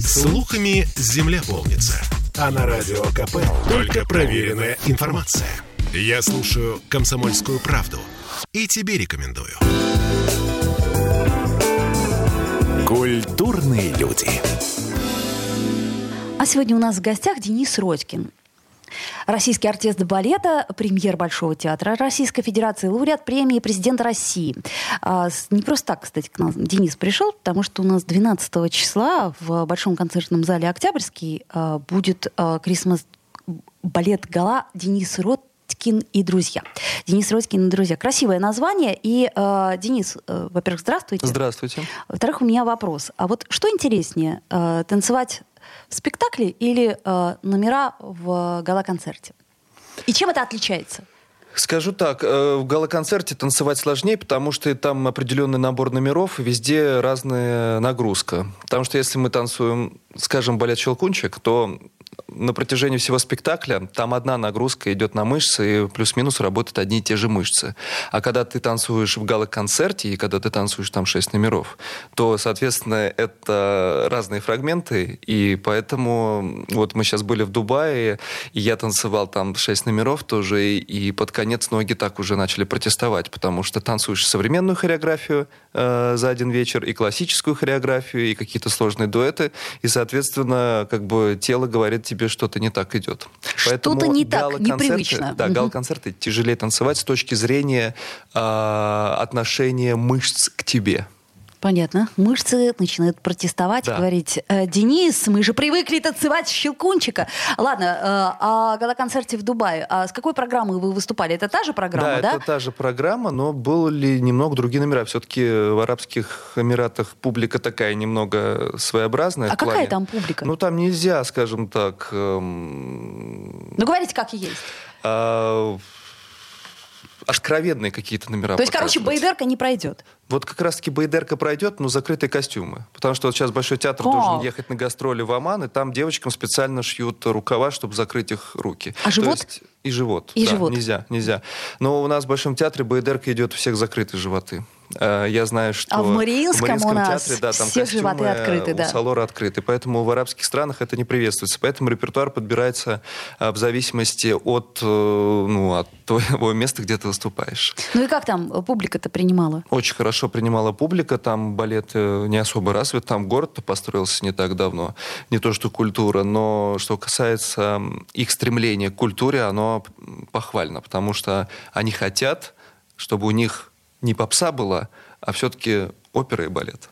Слухами земля полнится. А на радио КП только проверенная информация. Я слушаю «Комсомольскую правду» и тебе рекомендую. Культурные люди. А сегодня у нас в гостях Денис Родькин. Российский артист балета, премьер Большого театра Российской Федерации, лауреат премии президента России. А, не просто так, кстати, к нам Денис пришел, потому что у нас 12 числа в Большом концертном зале «Октябрьский» а, будет Крисмас балет «Гала» Денис Рот Родькин и друзья. Денис Родькин и друзья. Красивое название. И, э, Денис, э, во-первых, здравствуйте. Здравствуйте. Во-вторых, у меня вопрос. А вот что интереснее, э, танцевать в спектакле или э, номера в гала-концерте? И чем это отличается? Скажу так, э, в гала-концерте танцевать сложнее, потому что там определенный набор номеров, везде разная нагрузка. Потому что если мы танцуем, скажем, балет «Щелкунчик», то на протяжении всего спектакля там одна нагрузка идет на мышцы, и плюс-минус работают одни и те же мышцы. А когда ты танцуешь в гала-концерте, и когда ты танцуешь там шесть номеров, то, соответственно, это разные фрагменты, и поэтому вот мы сейчас были в Дубае, и я танцевал там шесть номеров тоже, и под конец ноги так уже начали протестовать, потому что танцуешь современную хореографию э, за один вечер, и классическую хореографию, и какие-то сложные дуэты, и, соответственно, как бы тело говорит тебе что-то не так идет. Что-то не так, непривычно. Да, угу. гал-концерты тяжелее танцевать с точки зрения э, отношения мышц к тебе. Понятно. Мышцы начинают протестовать, да. говорить, э, Денис, мы же привыкли танцевать щелкунчика. Ладно, э, а гала-концерте в Дубае, а с какой программой вы выступали? Это та же программа, да? Да, это та же программа, но были немного другие номера. Все-таки в Арабских Эмиратах публика такая немного своеобразная. А какая там публика? Ну, там нельзя, скажем так... Эм... Ну, говорите, как и есть. А откровенные какие-то номера. То есть, короче, Байдерка не пройдет. Вот как раз-таки Байдерка пройдет, но закрытые костюмы. Потому что вот сейчас Большой театр О! должен ехать на гастроли в Оман, и там девочкам специально шьют рукава, чтобы закрыть их руки. А живот? есть, и живот. И да, живот. Нельзя, нельзя. Но у нас в Большом театре Байдерка идет у всех закрытые животы. Э, я знаю, что а в Мариинском, в Мариинском у нас театре, да, там все животы открыты, да. у Салора открыты. Поэтому в арабских странах это не приветствуется. Поэтому репертуар подбирается э, в зависимости от, э, ну, от твоего места, где ты выступаешь. Ну и как там публика-то принимала? Очень хорошо принимала публика. Там балет не особо развит. Там город-то построился не так давно. Не то, что культура. Но что касается их стремления к культуре, оно похвально. Потому что они хотят, чтобы у них не попса была, а все-таки опера и балет.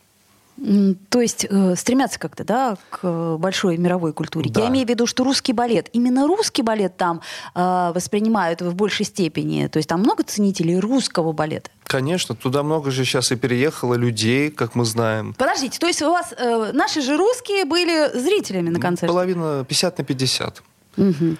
То есть э, стремятся как-то, да, к большой мировой культуре. Да. Я имею в виду, что русский балет, именно русский балет там э, воспринимают в большей степени. То есть там много ценителей русского балета. Конечно, туда много же сейчас и переехало людей, как мы знаем. Подождите, то есть у вас э, наши же русские были зрителями на концерте? Половина 50 на 50. Угу.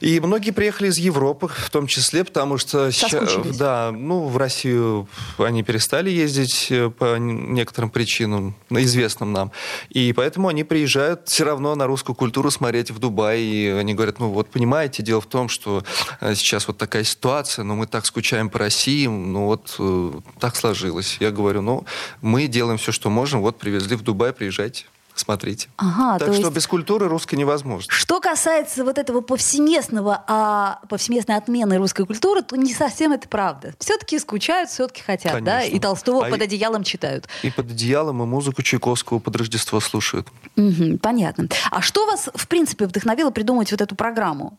И многие приехали из Европы, в том числе, потому что сейчас, да, ну, в Россию они перестали ездить э, по некоторым причинам, известным нам. И поэтому они приезжают все равно на русскую культуру смотреть в Дубай. И они говорят, ну вот понимаете, дело в том, что э, сейчас вот такая ситуация, но мы так скучаем по России, ну вот э, так сложилось. Я говорю, ну мы делаем все, что можем, вот привезли в Дубай, приезжайте смотрите. Ага, так что есть... без культуры русской невозможно. Что касается вот этого повсеместного, а, повсеместной отмены русской культуры, то не совсем это правда. Все-таки скучают, все-таки хотят, Конечно. да? И Толстого а под одеялом читают. И под одеялом, и музыку Чайковского под Рождество слушают. Угу, понятно. А что вас, в принципе, вдохновило придумать вот эту программу?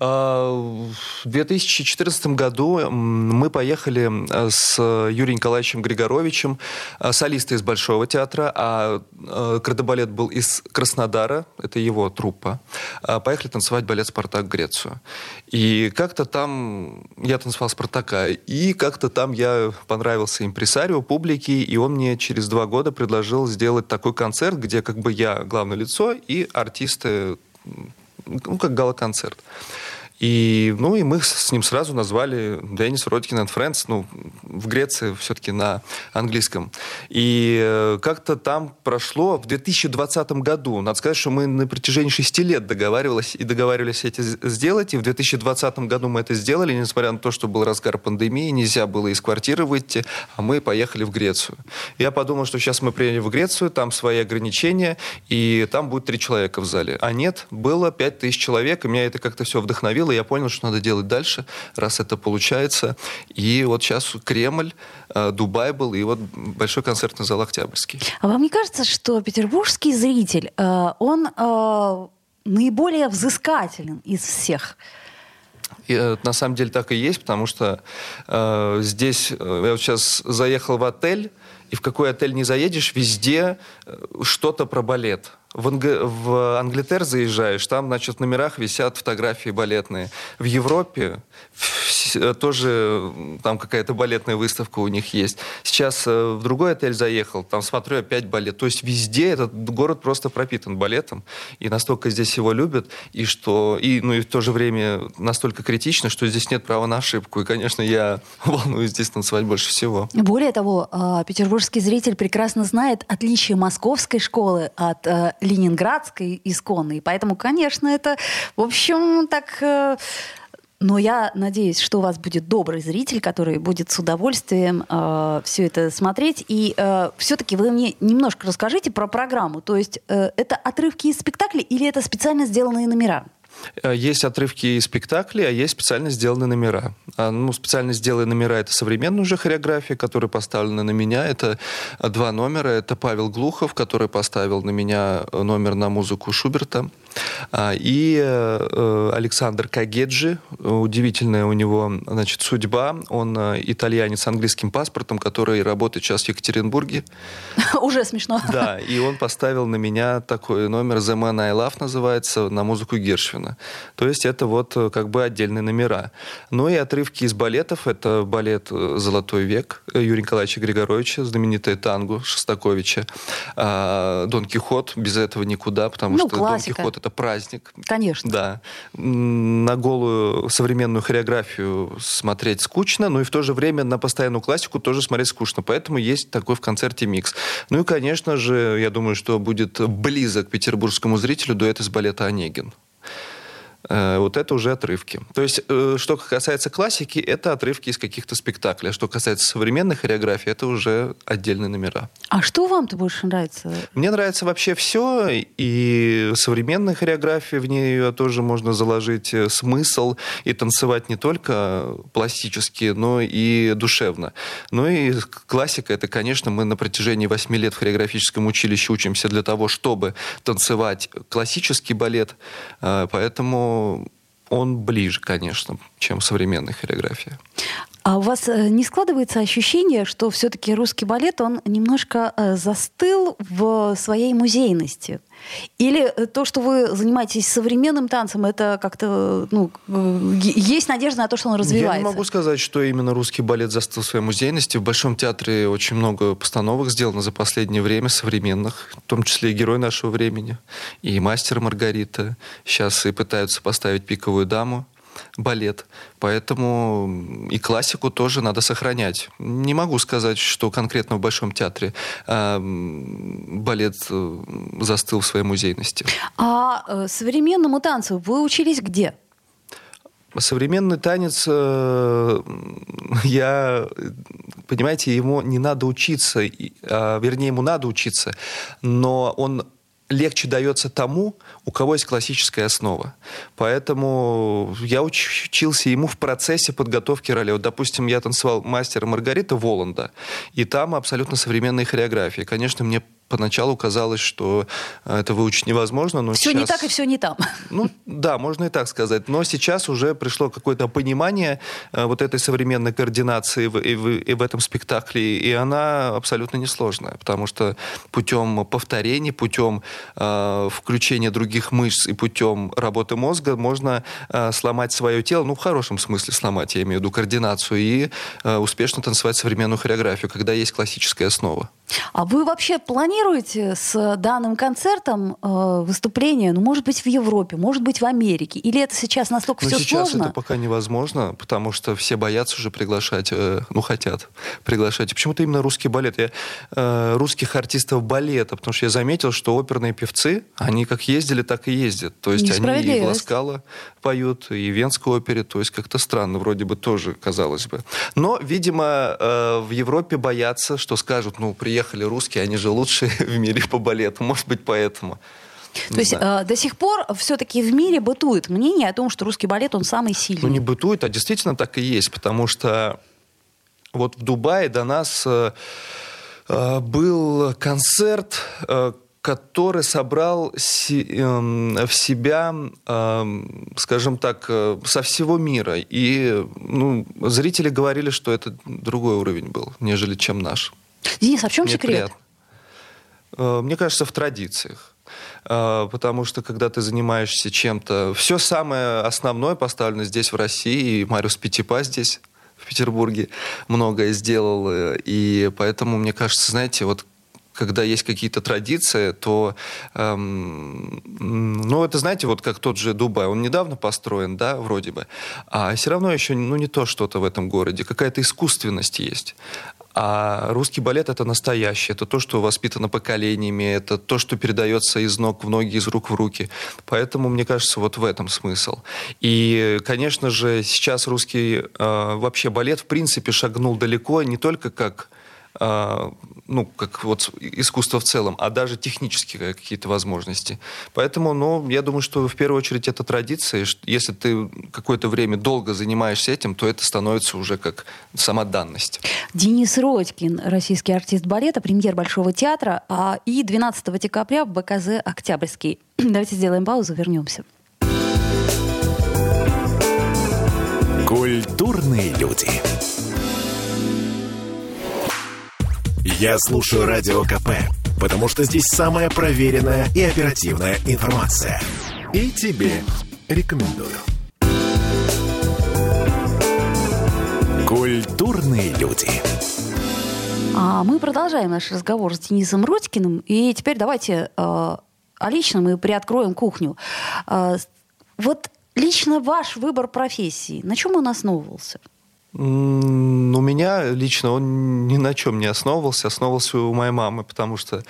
А, в 2014 году мы поехали э, с Юрием Николаевичем Григоровичем, э, солисты из Большого театра, а э, кардебалет был из Краснодара, это его труппа. Поехали танцевать балет «Спартак» в Грецию. И как-то там я танцевал «Спартака», и как-то там я понравился импресарио, публике, и он мне через два года предложил сделать такой концерт, где как бы я главное лицо и артисты, ну, как гала-концерт. И, ну, и мы с ним сразу назвали Деннис Родкин and Friends, ну, в Греции все-таки на английском. И э, как-то там прошло в 2020 году. Надо сказать, что мы на протяжении шести лет договаривались и договаривались это сделать. И в 2020 году мы это сделали, несмотря на то, что был разгар пандемии, нельзя было из квартиры выйти, а мы поехали в Грецию. Я подумал, что сейчас мы приедем в Грецию, там свои ограничения, и там будет три человека в зале. А нет, было пять тысяч человек, и меня это как-то все вдохновило, я понял, что надо делать дальше, раз это получается. И вот сейчас Кремль, э, Дубай был, и вот большой концертный зал Октябрьский. А вам не кажется, что петербургский зритель, э, он э, наиболее взыскателен из всех? И, на самом деле так и есть, потому что э, здесь я вот сейчас заехал в отель, и в какой отель не заедешь, везде что-то про балет в, Анг... в Англитер заезжаешь, там, значит, в номерах висят фотографии балетные. В Европе э, тоже там какая-то балетная выставка у них есть. Сейчас э, в другой отель заехал, там смотрю опять балет. То есть везде этот город просто пропитан балетом. И настолько здесь его любят, и что, и, ну и в то же время настолько критично, что здесь нет права на ошибку. И, конечно, я волнуюсь здесь танцевать больше всего. Более того, а, петербургский зритель прекрасно знает отличие московской школы от э, ленинградской исконной. Поэтому, конечно, это, в общем, так... Но я надеюсь, что у вас будет добрый зритель, который будет с удовольствием э, все это смотреть. И э, все-таки вы мне немножко расскажите про программу. То есть э, это отрывки из спектакля или это специально сделанные номера? Э, есть отрывки из спектаклей, а есть специально сделанные номера. А, ну, специально сделанные номера — это современная уже хореография, которая поставлена на меня. Это два номера. Это Павел Глухов, который поставил на меня номер на музыку Шуберта. А, и э, Александр Кагеджи, удивительная у него значит, судьба. Он э, итальянец с английским паспортом, который работает сейчас в Екатеринбурге. Уже смешно. Да, и он поставил на меня такой номер «The Man I Love» называется, на музыку Гершвина. То есть это вот э, как бы отдельные номера. Ну и отрывки из балетов. Это балет «Золотой век» Юрия Николаевича Григоровича, знаменитая танго Шостаковича. А, Дон Кихот, без этого никуда, потому ну, что классика. Дон Кихот это праздник. Конечно. Да. На голую современную хореографию смотреть скучно, но и в то же время на постоянную классику тоже смотреть скучно. Поэтому есть такой в концерте микс. Ну и, конечно же, я думаю, что будет близок петербургскому зрителю дуэт из балета «Онегин». Э, вот это уже отрывки. То есть, э, что касается классики, это отрывки из каких-то спектаклей. А что касается современной хореографии, это уже отдельные номера. А что вам-то больше нравится? Мне нравится вообще все, и современная хореография, в нее тоже можно заложить э, смысл и танцевать не только пластически, но и душевно. Ну и классика, это, конечно, мы на протяжении восьми лет в хореографическом училище учимся для того, чтобы танцевать классический балет, поэтому он ближе, конечно, чем современная хореография. А у вас э, не складывается ощущение, что все-таки русский балет, он немножко э, застыл в своей музейности? Или э, то, что вы занимаетесь современным танцем, это как-то, ну, есть надежда на то, что он развивается? Я не могу сказать, что именно русский балет застыл в своей музейности. В Большом театре очень много постановок сделано за последнее время, современных, в том числе и герой нашего времени, и мастер Маргарита. Сейчас и пытаются поставить пиковую даму балет. Поэтому и классику тоже надо сохранять. Не могу сказать, что конкретно в Большом театре э, балет застыл в своей музейности. А э, современному танцу вы учились где? Современный танец, э, я, понимаете, ему не надо учиться, э, вернее, ему надо учиться, но он легче дается тому, у кого есть классическая основа. Поэтому я учился ему в процессе подготовки роли. Вот, допустим, я танцевал мастера Маргарита Воланда, и там абсолютно современные хореографии. Конечно, мне поначалу казалось, что э, это выучить невозможно, но все сейчас... не так и все не там. Ну да, можно и так сказать. Но сейчас уже пришло какое-то понимание э, вот этой современной координации в, и, в, и в этом спектакле, и она абсолютно несложная, потому что путем повторений, путем э, включения других мышц и путем работы мозга можно э, сломать свое тело, ну в хорошем смысле сломать, я имею в виду координацию, и э, успешно танцевать современную хореографию, когда есть классическая основа. А вы вообще планируете с данным концертом э, выступление, ну, может быть, в Европе, может быть, в Америке? Или это сейчас настолько ну, все сейчас сложно? это пока невозможно, потому что все боятся уже приглашать, э, ну, хотят приглашать. Почему-то именно русский балет. Я э, русских артистов балета, потому что я заметил, что оперные певцы, они как ездили, так и ездят. То есть они и в Ласкало поют, и в Венской опере, то есть как-то странно, вроде бы тоже, казалось бы. Но, видимо, э, в Европе боятся, что скажут, ну, приехали приехали русские, они же лучшие в мире по балету. Может быть, поэтому. То есть э, до сих пор все-таки в мире бытует мнение о том, что русский балет, он самый сильный. Ну, не бытует, а действительно так и есть, потому что вот в Дубае до нас э, э, был концерт, э, который собрал си, э, в себя, э, скажем так, э, со всего мира. И ну, зрители говорили, что это другой уровень был, нежели чем наш. Денис, а в чем Мне секрет? Приятно. Э, мне кажется, в традициях. Э, потому что, когда ты занимаешься чем-то... Все самое основное поставлено здесь, в России. И Мариус Пятипа здесь, в Петербурге, многое сделал. Э, и поэтому, мне кажется, знаете, вот когда есть какие-то традиции, то, эм, ну, это, знаете, вот как тот же Дубай, он недавно построен, да, вроде бы, а все равно еще, ну, не то что-то в этом городе, какая-то искусственность есть. А русский балет это настоящее, это то, что воспитано поколениями, это то, что передается из ног в ноги, из рук в руки. Поэтому, мне кажется, вот в этом смысл. И, конечно же, сейчас русский э, вообще балет в принципе шагнул далеко, не только как ну, как вот искусство в целом, а даже технические какие-то возможности. Поэтому, ну, я думаю, что в первую очередь это традиция. Если ты какое-то время долго занимаешься этим, то это становится уже как сама данность. Денис Родькин, российский артист балета, премьер Большого театра, а и 12 декабря в БКЗ «Октябрьский». Давайте сделаем паузу, вернемся. Культурные люди. Я слушаю Радио КП, потому что здесь самая проверенная и оперативная информация. И тебе рекомендую. Культурные люди. А мы продолжаем наш разговор с Денисом Родькиным. И теперь давайте э, о личном мы приоткроем кухню. Э, вот лично ваш выбор профессии, на чем он основывался? У меня лично он ни на чем не основывался, основывался у моей мамы, потому что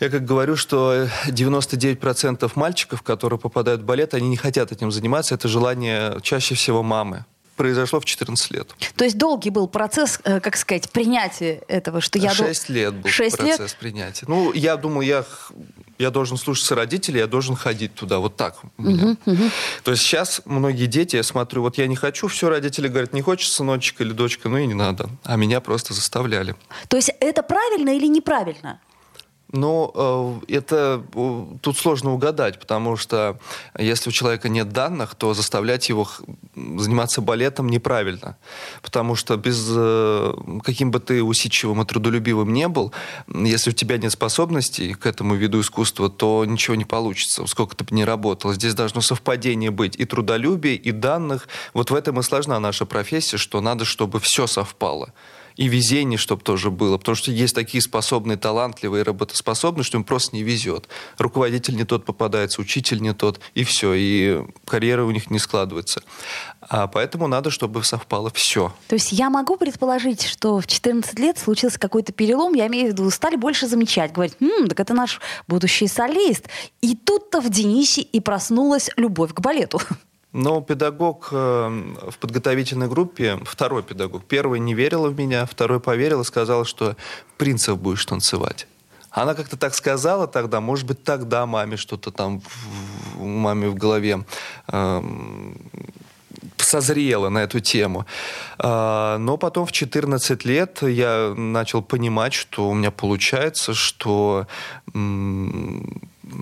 я как говорю, что 99% мальчиков, которые попадают в балет, они не хотят этим заниматься, это желание чаще всего мамы произошло в 14 лет. То есть долгий был процесс, э, как сказать, принятия этого, что я... 6 лет был 6 процесс лет? принятия. Ну, я думаю, я, я должен слушаться родителей, я должен ходить туда, вот так. Угу, угу. То есть сейчас многие дети, я смотрю, вот я не хочу, все, родители говорят, не хочешь, сыночек или дочка, ну и не надо. А меня просто заставляли. То есть это правильно или неправильно? Ну, э, это тут сложно угадать, потому что если у человека нет данных, то заставлять его заниматься балетом неправильно. Потому что без э, каким бы ты усидчивым и трудолюбивым не был, если у тебя нет способностей к этому виду искусства, то ничего не получится, сколько ты бы ни работал. Здесь должно совпадение быть и трудолюбие, и данных. Вот в этом и сложна наша профессия, что надо, чтобы все совпало и везение, чтобы тоже было. Потому что есть такие способные, талантливые, работоспособные, что им просто не везет. Руководитель не тот попадается, учитель не тот, и все. И карьера у них не складывается. А поэтому надо, чтобы совпало все. То есть я могу предположить, что в 14 лет случился какой-то перелом, я имею в виду, стали больше замечать, говорить, «М, так это наш будущий солист. И тут-то в Денисе и проснулась любовь к балету. Но педагог э, в подготовительной группе, второй педагог, первый не верила в меня, второй поверил и сказал, что принцев будешь танцевать. Она как-то так сказала тогда, может быть, тогда маме что-то там у маме в голове э, созрело на эту тему. Э, но потом в 14 лет я начал понимать, что у меня получается, что э,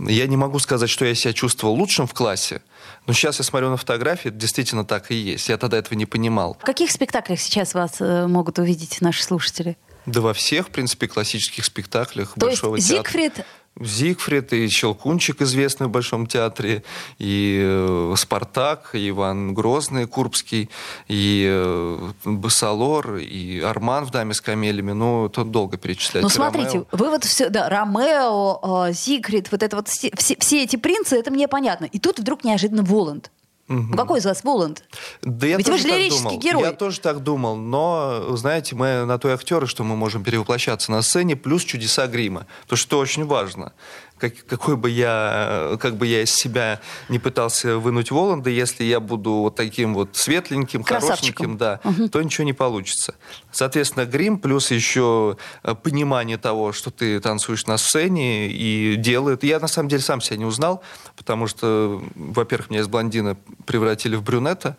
я не могу сказать, что я себя чувствовал лучшим в классе, но сейчас я смотрю на фотографии, это действительно так и есть. Я тогда этого не понимал. В каких спектаклях сейчас вас э, могут увидеть наши слушатели? Да во всех, в принципе, классических спектаклях То Большого есть театра. Зигфрид Зигфрид, и Щелкунчик, известный в Большом театре, и э, Спартак, и Иван Грозный, Курбский, и э, Басалор, и Арман в «Даме с камелями». Ну, тут долго перечислять. Ну, смотрите, Ромео. вы вот все, да, Ромео, э, Зигфрид, вот это вот все, все эти принцы, это мне понятно. И тут вдруг неожиданно Воланд. Ну, какой из вас Воланд? Да я Ведь вы тоже же так лирический думал. герой. Я тоже так думал, но, знаете, мы на то и актеры, что мы можем перевоплощаться на сцене, плюс чудеса грима. То, что очень важно. Как, какой бы я, как бы я из себя не пытался вынуть Воланда, если я буду вот таким вот светленьким, хорошеньким, да, то ничего не получится. Соответственно, грим плюс еще э, понимание того, что ты танцуешь на сцене и делает. Я на самом деле сам себя не узнал, потому что, во-первых, меня из блондина превратили в брюнета.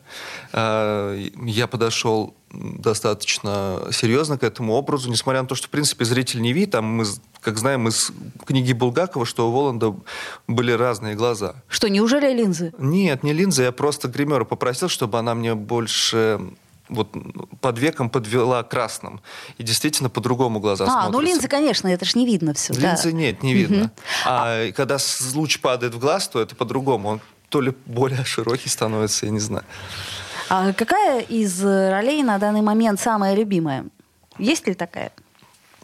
Э, Я подошел достаточно серьезно к этому образу, несмотря на то, что, в принципе, зритель не видит. Там мы, как знаем из книги Булгакова, что у Воланда были разные глаза. Что, неужели линзы? Нет, не линза, я просто гримера попросил, чтобы она мне больше вот под веком подвела красным. И действительно по-другому глаза А, смотрятся. ну линзы, конечно, это же не видно все. Линзы нет, не видно. А когда с- луч падает в глаз, то это по-другому. Он то ли более широкий становится, я не знаю. А какая из ролей на данный момент самая любимая? Есть ли такая?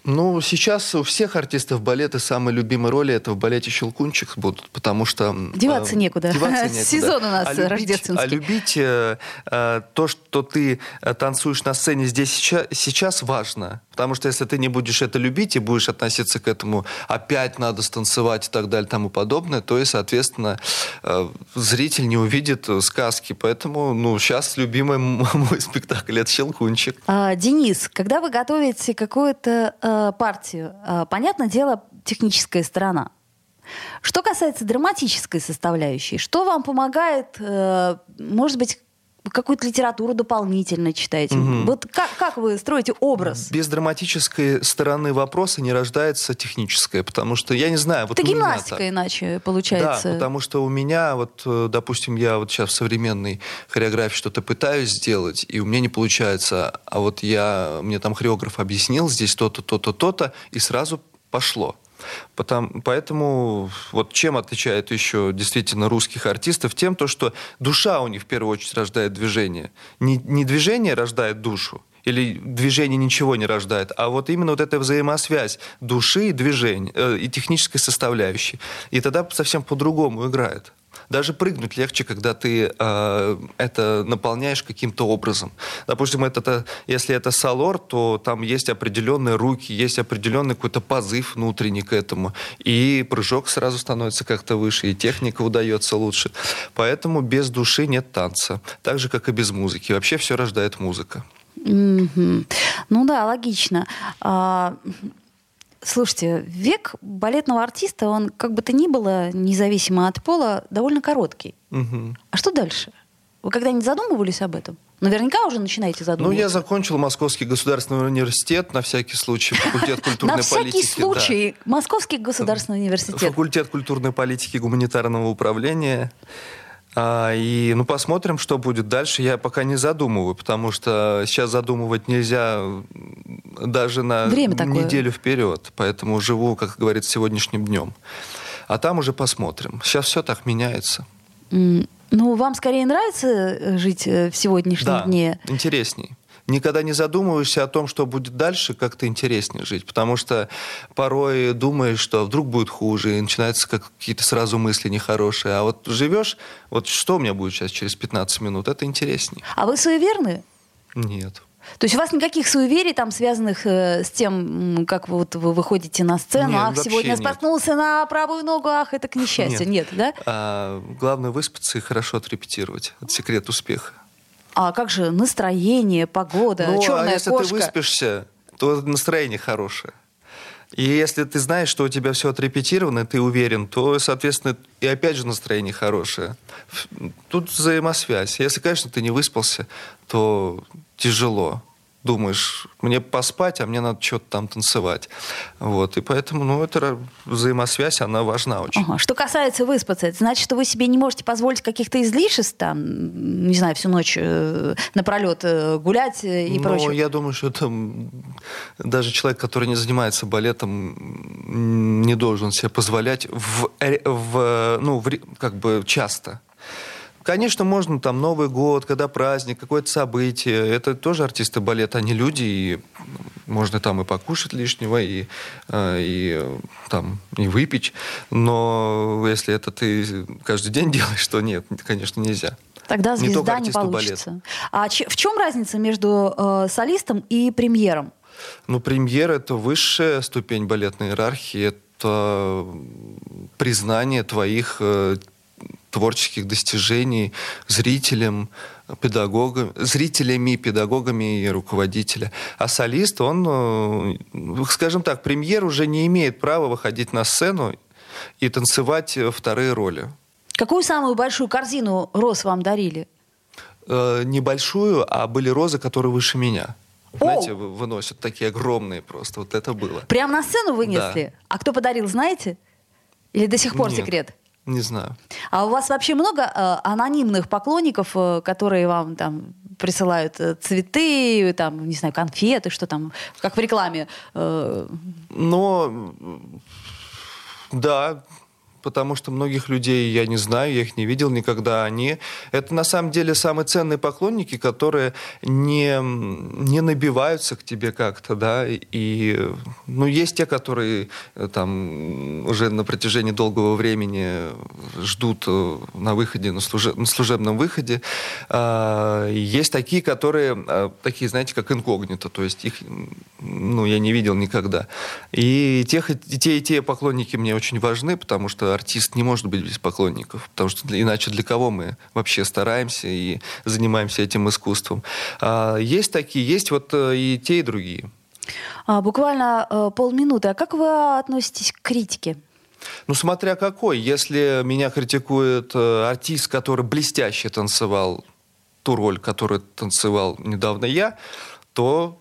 Ну, сейчас у всех артистов балета самые любимые роли это в балете «Щелкунчик» будут, потому что... Деваться э, некуда. деваться некуда. Сезон у нас а любить, рождественский. А любить э, э, то, что ты э, танцуешь на сцене здесь сейчас, сейчас важно. Потому что если ты не будешь это любить и будешь относиться к этому опять надо станцевать и так далее и тому подобное, то и, соответственно, э, зритель не увидит э, сказки. Поэтому, ну, сейчас любимый мой спектакль это «Щелкунчик». А, Денис, когда вы готовите какую-то э, партию, э, понятное дело, техническая сторона. Что касается драматической составляющей, что вам помогает, э, может быть, какую-то литературу дополнительно читаете? Вот как, как вы строите образ? Без драматической стороны вопроса не рождается техническая, потому что я не знаю, вот Это гимнастика так. иначе получается. Да, потому что у меня, вот, э, допустим, я вот сейчас в современной хореографии что-то пытаюсь сделать, и у меня не получается. А вот я, мне там хореограф объяснил, здесь то-то, то-то, то-то, и сразу пошло. Потому, поэтому вот чем отличает еще действительно русских артистов? Тем, то, что душа у них в первую очередь рождает движение. Не, не движение рождает душу, или движение ничего не рождает, а вот именно вот эта взаимосвязь души и движения, э, и технической составляющей. И тогда совсем по-другому играет. Даже прыгнуть легче, когда ты э, это наполняешь каким-то образом. Допустим, это, то- если это салор, то там есть определенные руки, есть определенный какой-то позыв внутренний к этому. И прыжок сразу становится как-то выше, и техника удается лучше. Поэтому без души нет танца. Так же, как и без музыки. Вообще все рождает музыка. Мгм. Ну да, логично. А, слушайте, век балетного артиста, он как бы то ни было, независимо от пола, довольно короткий. Мгм. А что дальше? Вы когда-нибудь задумывались об этом? Наверняка уже начинаете Ну, задумываться. я закончил Московский государственный университет, на всякий случай, факультет культурной На политики. всякий да. случай. Московский государственный университет. Факультет культурной политики и гуманитарного управления. А, и ну посмотрим, что будет дальше. Я пока не задумываю, потому что сейчас задумывать нельзя даже на Время такое. неделю вперед. Поэтому живу, как говорится, сегодняшним днем. А там уже посмотрим. Сейчас все так меняется. М, Ну, вам скорее нравится э, жить э, в сегодняшнем Да, дне? интересней. Никогда не задумываешься о том, что будет дальше, как-то интереснее жить. Потому что порой думаешь, что вдруг будет хуже, и начинаются как какие-то сразу мысли нехорошие. А вот живешь, вот что у меня будет сейчас через 15 минут, это интереснее. А вы суеверны? Нет. То есть у вас никаких суеверий там связанных э, с тем, как вы, вот, вы выходите на сцену, Нет, ах, сегодня нет. споткнулся на правую ногу, ах, это к несчастью. Нет, да? А, главное выспаться и хорошо отрепетировать. Это секрет успеха. А как же настроение, погода, ну, черная а если кошка? ты выспишься, то настроение хорошее. И если ты знаешь, что у тебя все отрепетировано, ты уверен, то, соответственно, и опять же настроение хорошее. Тут взаимосвязь. Если, конечно, ты не выспался, то тяжело. Думаешь, мне поспать, а мне надо что-то там танцевать. Вот. И поэтому, ну, эта взаимосвязь, она важна очень. Ага. Что касается выспаться, это значит, что вы себе не можете позволить каких-то излишеств, там, не знаю, всю ночь э, напролет э, гулять э, и ну, прочее? я думаю, что это даже человек, который не занимается балетом, не должен себе позволять в, в, ну, в, как бы часто. Конечно, можно там Новый год, когда праздник, какое-то событие. Это тоже артисты балета, они люди, и можно там и покушать лишнего, и, э, и там и выпить. Но если это ты каждый день делаешь, то нет, конечно, нельзя. Тогда звезда не, не получится. Балета. А в чем разница между э, солистом и премьером? Ну, премьер — это высшая ступень балетной иерархии, это признание твоих э, творческих достижений зрителям, педагогам, зрителями, педагогами и руководителя. А солист, он, э, скажем так, премьер уже не имеет права выходить на сцену и танцевать вторые роли. Какую самую большую корзину роз вам дарили? Э, небольшую, а были розы, которые выше меня. Знаете, выносят такие огромные просто. Вот это было. Прямо на сцену вынесли? Да. А кто подарил, знаете? Или до сих пор Нет. секрет? Не знаю. А у вас вообще много э, анонимных поклонников, э, которые вам там присылают э, цветы, там, не знаю, конфеты, что там, как в рекламе? Э... Но да, потому что многих людей я не знаю, я их не видел никогда. Они это на самом деле самые ценные поклонники, которые не, не набиваются к тебе как-то, да, и ну, есть те, которые э, там уже на протяжении долгого времени ждут э, на выходе, на, служеб, на служебном выходе. А, есть такие, которые а, такие, знаете, как инкогнито, то есть их ну, я не видел никогда. И, тех, и те, и те поклонники мне очень важны, потому что артист не может быть без поклонников, потому что иначе для кого мы вообще стараемся и занимаемся этим искусством. А есть такие, есть вот э, и те, и другие. А, буквально э, полминуты. А как вы относитесь к критике? Ну, смотря какой. Если меня критикует э, артист, который блестяще танцевал ту роль, которую танцевал недавно я, то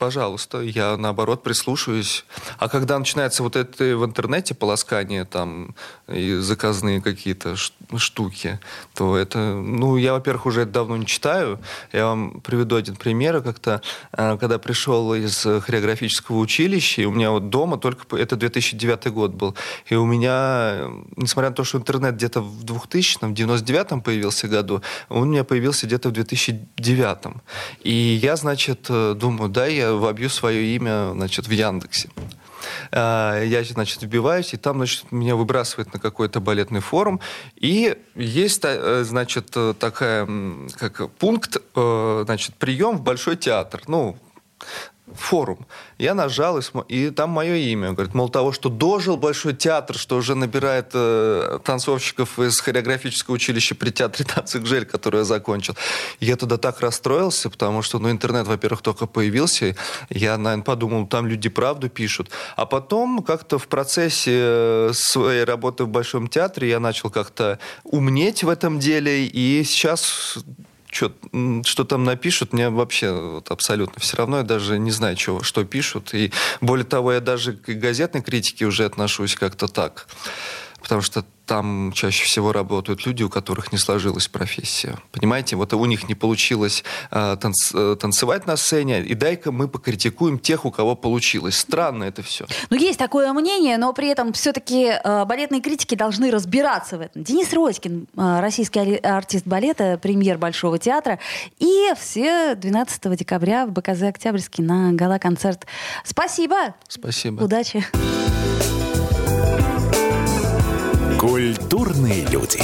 пожалуйста, я наоборот прислушиваюсь. А когда начинается вот это в интернете полоскание там и заказные какие-то штуки, то это, ну, я, во-первых, уже это давно не читаю. Я вам приведу один пример. Как-то, э, когда пришел из хореографического училища, и у меня вот дома только, это 2009 год был, и у меня, несмотря на то, что интернет где-то в 2000-м, в 99-м появился году, он у меня появился где-то в 2009 И я, значит, э, думаю, да, я вобью свое имя значит, в Яндексе. А, я, значит, вбиваюсь, и там, значит, меня выбрасывает на какой-то балетный форум. И есть, э, значит, такая, как пункт, э, значит, прием в Большой театр. Ну, форум. Я нажал, и, см... и там мое имя. Говорит, мол, того, что дожил Большой театр, что уже набирает э, танцовщиков из хореографического училища при театре танцев «Гжель», который я закончил. Я туда так расстроился, потому что, ну, интернет, во-первых, только появился. Я, наверное, подумал, там люди правду пишут. А потом как-то в процессе э, своей работы в Большом театре я начал как-то умнеть в этом деле, и сейчас что, что там напишут, мне вообще вот, абсолютно все равно. Я даже не знаю, что, что пишут. И более того, я даже к газетной критике уже отношусь как-то так. Потому что там чаще всего работают люди, у которых не сложилась профессия. Понимаете, вот у них не получилось э, танц, э, танцевать на сцене, и дай-ка мы покритикуем тех, у кого получилось. Странно это все. Ну, есть такое мнение, но при этом все-таки э, балетные критики должны разбираться в этом. Денис Родькин, э, российский артист балета, премьер Большого театра, и все 12 декабря в БКЗ «Октябрьский» на гала-концерт. Спасибо. Спасибо. Удачи. Культурные люди.